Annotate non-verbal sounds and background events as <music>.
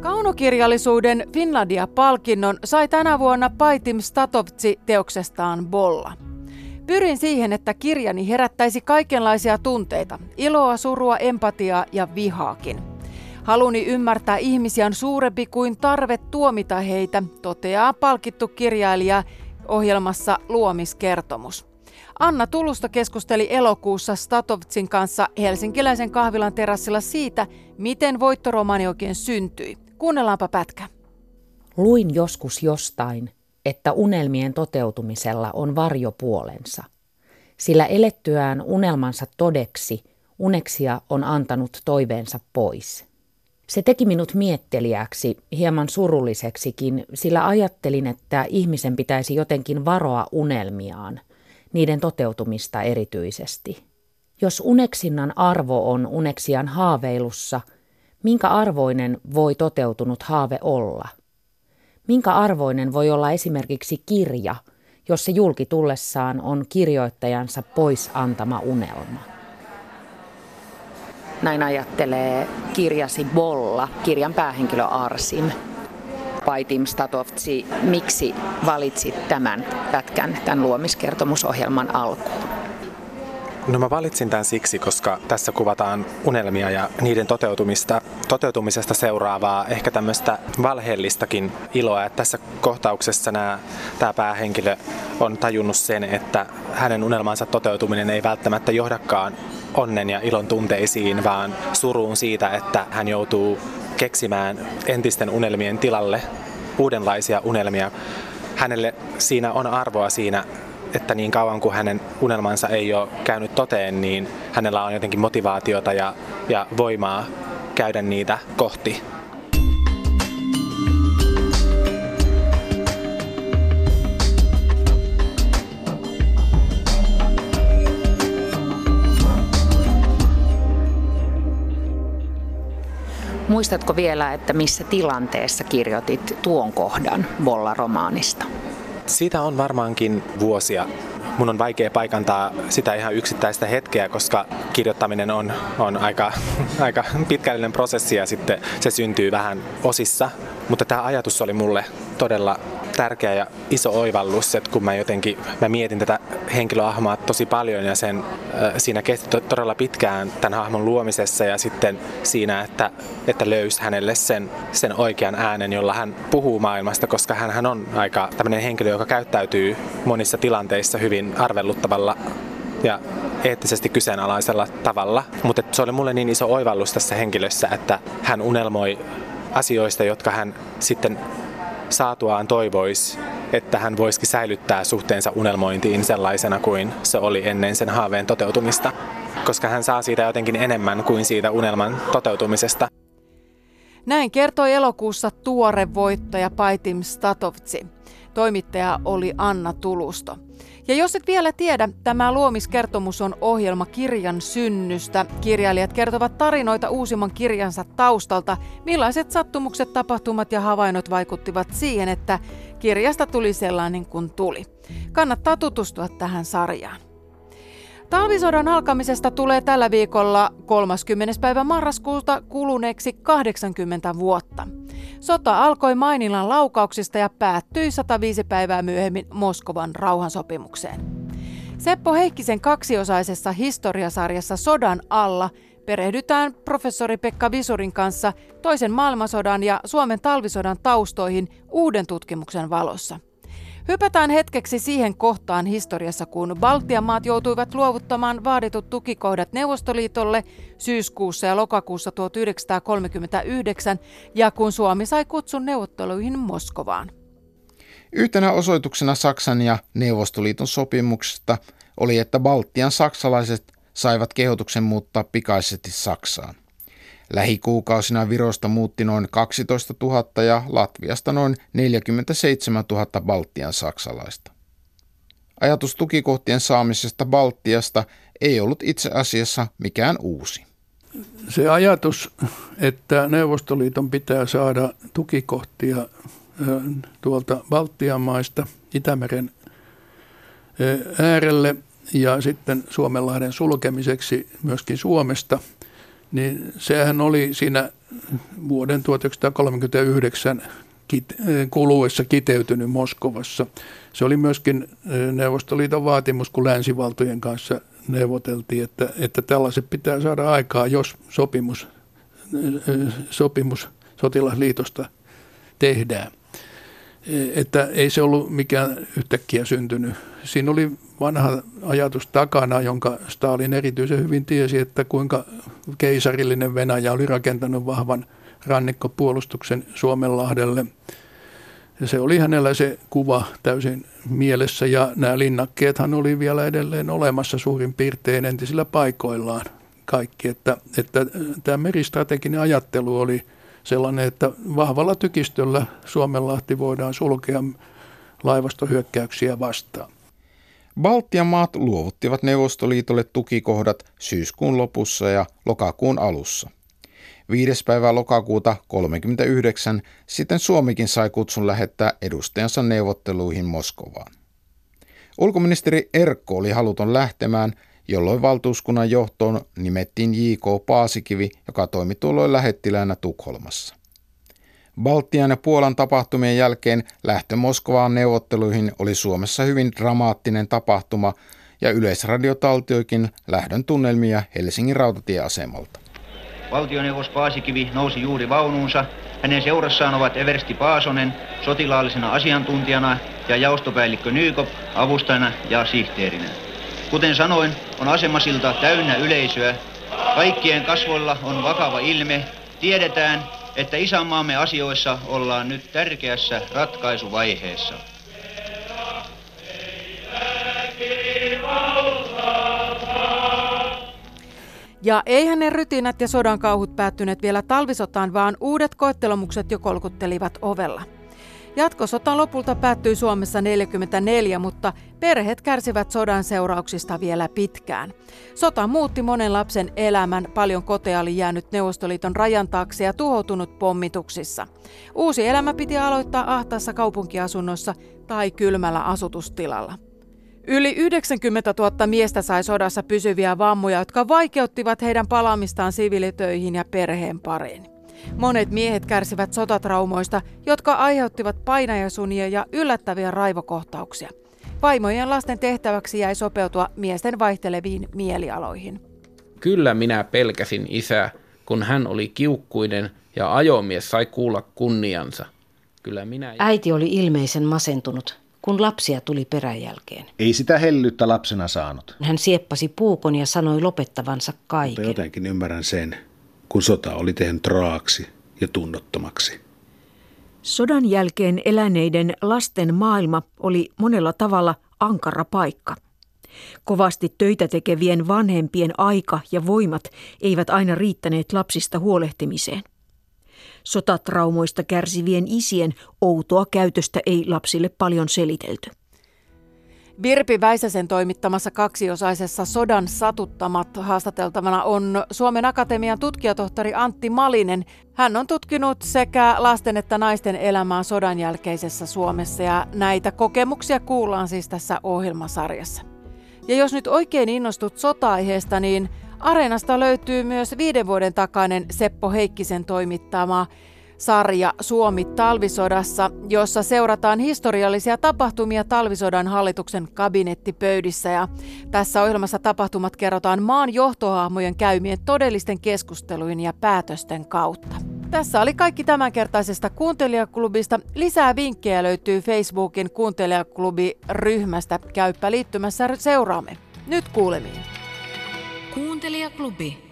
Kaunokirjallisuuden Finlandia-palkinnon sai tänä vuonna Paitim Statovtsi teoksestaan Bolla. Pyrin siihen, että kirjani herättäisi kaikenlaisia tunteita, iloa, surua, empatiaa ja vihaakin. Haluni ymmärtää ihmisiä on suurempi kuin tarve tuomita heitä, toteaa palkittu kirjailija ohjelmassa Luomiskertomus. Anna Tulusta keskusteli elokuussa Statovtsin kanssa helsinkiläisen kahvilan terassilla siitä, miten voittoromaani oikein syntyi. Kuunnellaanpa pätkä. Luin joskus jostain, että unelmien toteutumisella on varjopuolensa. Sillä elettyään unelmansa todeksi, uneksia on antanut toiveensa pois. Se teki minut miettelijäksi, hieman surulliseksikin, sillä ajattelin, että ihmisen pitäisi jotenkin varoa unelmiaan, niiden toteutumista erityisesti. Jos uneksinnan arvo on uneksian haaveilussa, minkä arvoinen voi toteutunut haave olla? Minkä arvoinen voi olla esimerkiksi kirja, jos se julki tullessaan on kirjoittajansa pois antama unelma? Näin ajattelee kirjasi Bolla, kirjan päähenkilö Arsim. Paitim Statovtsi, miksi valitsit tämän pätkän, tämän luomiskertomusohjelman alkuun? No mä valitsin tämän siksi, koska tässä kuvataan unelmia ja niiden toteutumista, toteutumisesta seuraavaa ehkä tämmöistä valheellistakin iloa. Että tässä kohtauksessa nämä, tämä päähenkilö on tajunnut sen, että hänen unelmansa toteutuminen ei välttämättä johdakaan onnen ja ilon tunteisiin, vaan suruun siitä, että hän joutuu keksimään entisten unelmien tilalle uudenlaisia unelmia. Hänelle siinä on arvoa siinä, että niin kauan kuin hänen unelmansa ei ole käynyt toteen, niin hänellä on jotenkin motivaatiota ja, ja voimaa käydä niitä kohti. Muistatko vielä, että missä tilanteessa kirjoitit tuon kohdan Bolla-romaanista? Siitä on varmaankin vuosia. Mun on vaikea paikantaa sitä ihan yksittäistä hetkeä, koska kirjoittaminen on, on aika, <laughs> aika pitkällinen prosessi ja sitten se syntyy vähän osissa. Mutta tämä ajatus oli mulle todella tärkeä ja iso oivallus, että kun mä jotenkin mä mietin tätä henkilöhahmoa tosi paljon ja sen, äh, siinä kesti todella pitkään tämän hahmon luomisessa ja sitten siinä, että, että löysi hänelle sen, sen oikean äänen, jolla hän puhuu maailmasta, koska hän on aika tämmöinen henkilö, joka käyttäytyy monissa tilanteissa hyvin arvelluttavalla ja eettisesti kyseenalaisella tavalla. Mutta se oli mulle niin iso oivallus tässä henkilössä, että hän unelmoi asioista, jotka hän sitten saatuaan toivoisi, että hän voisikin säilyttää suhteensa unelmointiin sellaisena kuin se oli ennen sen haaveen toteutumista, koska hän saa siitä jotenkin enemmän kuin siitä unelman toteutumisesta. Näin kertoi elokuussa tuore voittaja Paitim Statovtsi. Toimittaja oli Anna Tulusto. Ja jos et vielä tiedä, tämä luomiskertomus on ohjelma kirjan synnystä. Kirjailijat kertovat tarinoita uusimman kirjansa taustalta, millaiset sattumukset, tapahtumat ja havainnot vaikuttivat siihen, että kirjasta tuli sellainen kuin tuli. Kannattaa tutustua tähän sarjaan. Talvisodan alkamisesta tulee tällä viikolla 30. päivä marraskuuta kuluneeksi 80 vuotta. Sota alkoi Mainilan laukauksista ja päättyi 105 päivää myöhemmin Moskovan rauhansopimukseen. Seppo Heikkisen kaksiosaisessa historiasarjassa Sodan alla perehdytään professori Pekka Visurin kanssa toisen maailmansodan ja Suomen talvisodan taustoihin uuden tutkimuksen valossa – Hypätään hetkeksi siihen kohtaan historiassa, kun Baltian maat joutuivat luovuttamaan vaaditut tukikohdat Neuvostoliitolle syyskuussa ja lokakuussa 1939 ja kun Suomi sai kutsun neuvotteluihin Moskovaan. Yhtenä osoituksena Saksan ja Neuvostoliiton sopimuksesta oli, että Baltian saksalaiset saivat kehotuksen muuttaa pikaisesti Saksaan. Lähikuukausina Virosta muutti noin 12 000 ja Latviasta noin 47 000 Baltian saksalaista. Ajatus tukikohtien saamisesta Baltiasta ei ollut itse asiassa mikään uusi. Se ajatus, että Neuvostoliiton pitää saada tukikohtia tuolta Baltian maista Itämeren äärelle ja sitten Suomenlahden sulkemiseksi myöskin Suomesta – niin sehän oli siinä vuoden 1939 kuluessa kiteytynyt Moskovassa. Se oli myöskin Neuvostoliiton vaatimus, kun länsivaltojen kanssa neuvoteltiin, että, että tällaiset pitää saada aikaa, jos sopimus, sopimus sotilasliitosta tehdään. Että ei se ollut mikään yhtäkkiä syntynyt. Siinä oli vanha ajatus takana, jonka Stalin erityisen hyvin tiesi, että kuinka keisarillinen Venäjä oli rakentanut vahvan rannikkopuolustuksen Suomenlahdelle. Ja se oli hänellä se kuva täysin mielessä ja nämä linnakkeethan oli vielä edelleen olemassa suurin piirtein entisillä paikoillaan kaikki. Että, että tämä meristrateginen ajattelu oli sellainen, että vahvalla tykistöllä Suomenlahti voidaan sulkea laivastohyökkäyksiä vastaan. Baltian maat luovuttivat Neuvostoliitolle tukikohdat syyskuun lopussa ja lokakuun alussa. 5. päivä lokakuuta 1939 sitten Suomikin sai kutsun lähettää edustajansa neuvotteluihin Moskovaan. Ulkoministeri Erkko oli haluton lähtemään, jolloin valtuuskunnan johtoon nimettiin J.K. Paasikivi, joka toimi tuolloin lähettiläänä Tukholmassa. Baltian ja Puolan tapahtumien jälkeen lähtö Moskovaan neuvotteluihin oli Suomessa hyvin dramaattinen tapahtuma ja Yleisradio taltioikin lähdön tunnelmia Helsingin rautatieasemalta. Valtioneuvos Paasikivi nousi juuri vaunuunsa. Hänen seurassaan ovat Eversti Paasonen sotilaallisena asiantuntijana ja jaostopäällikkö Nykop avustajana ja sihteerinä. Kuten sanoin, on asemasilta täynnä yleisöä. Kaikkien kasvoilla on vakava ilme. Tiedetään, että isänmaamme asioissa ollaan nyt tärkeässä ratkaisuvaiheessa. Ja eihän ne rytinät ja sodan kauhut päättyneet vielä talvisotaan, vaan uudet koettelomukset jo kolkuttelivat ovella. Jatkosota lopulta päättyi Suomessa 44, mutta perheet kärsivät sodan seurauksista vielä pitkään. Sota muutti monen lapsen elämän, paljon koteja oli jäänyt Neuvostoliiton rajan taakse ja tuhoutunut pommituksissa. Uusi elämä piti aloittaa ahtaassa kaupunkiasunnossa tai kylmällä asutustilalla. Yli 90 000 miestä sai sodassa pysyviä vammoja, jotka vaikeuttivat heidän palaamistaan siviilitöihin ja perheen pariin. Monet miehet kärsivät sotatraumoista, jotka aiheuttivat painajasunia ja yllättäviä raivokohtauksia. Vaimojen lasten tehtäväksi jäi sopeutua miesten vaihteleviin mielialoihin. Kyllä minä pelkäsin isää, kun hän oli kiukkuinen ja ajomies sai kuulla kunniansa. Kyllä minä... Äiti oli ilmeisen masentunut kun lapsia tuli peräjälkeen. Ei sitä hellyttä lapsena saanut. Hän sieppasi puukon ja sanoi lopettavansa kaiken. Mutta jotenkin ymmärrän sen, kun sota oli tehnyt raaksi ja tunnottomaksi. Sodan jälkeen eläneiden lasten maailma oli monella tavalla ankara paikka. Kovasti töitä tekevien vanhempien aika ja voimat eivät aina riittäneet lapsista huolehtimiseen. Sotatraumoista kärsivien isien outoa käytöstä ei lapsille paljon selitelty. Virpi Väisäsen toimittamassa kaksiosaisessa Sodan satuttamat haastateltavana on Suomen Akatemian tutkijatohtori Antti Malinen. Hän on tutkinut sekä lasten että naisten elämää sodan jälkeisessä Suomessa ja näitä kokemuksia kuullaan siis tässä ohjelmasarjassa. Ja jos nyt oikein innostut sota-aiheesta, niin Areenasta löytyy myös viiden vuoden takainen Seppo Heikkisen toimittama sarja Suomi talvisodassa, jossa seurataan historiallisia tapahtumia talvisodan hallituksen kabinettipöydissä. Ja tässä ohjelmassa tapahtumat kerrotaan maan johtohahmojen käymien todellisten keskustelujen ja päätösten kautta. Tässä oli kaikki tämänkertaisesta kuuntelijaklubista. Lisää vinkkejä löytyy Facebookin kuuntelijaklubi-ryhmästä. Käyppä liittymässä seuraamme. Nyt kuulemiin. Kuuntelijaklubi.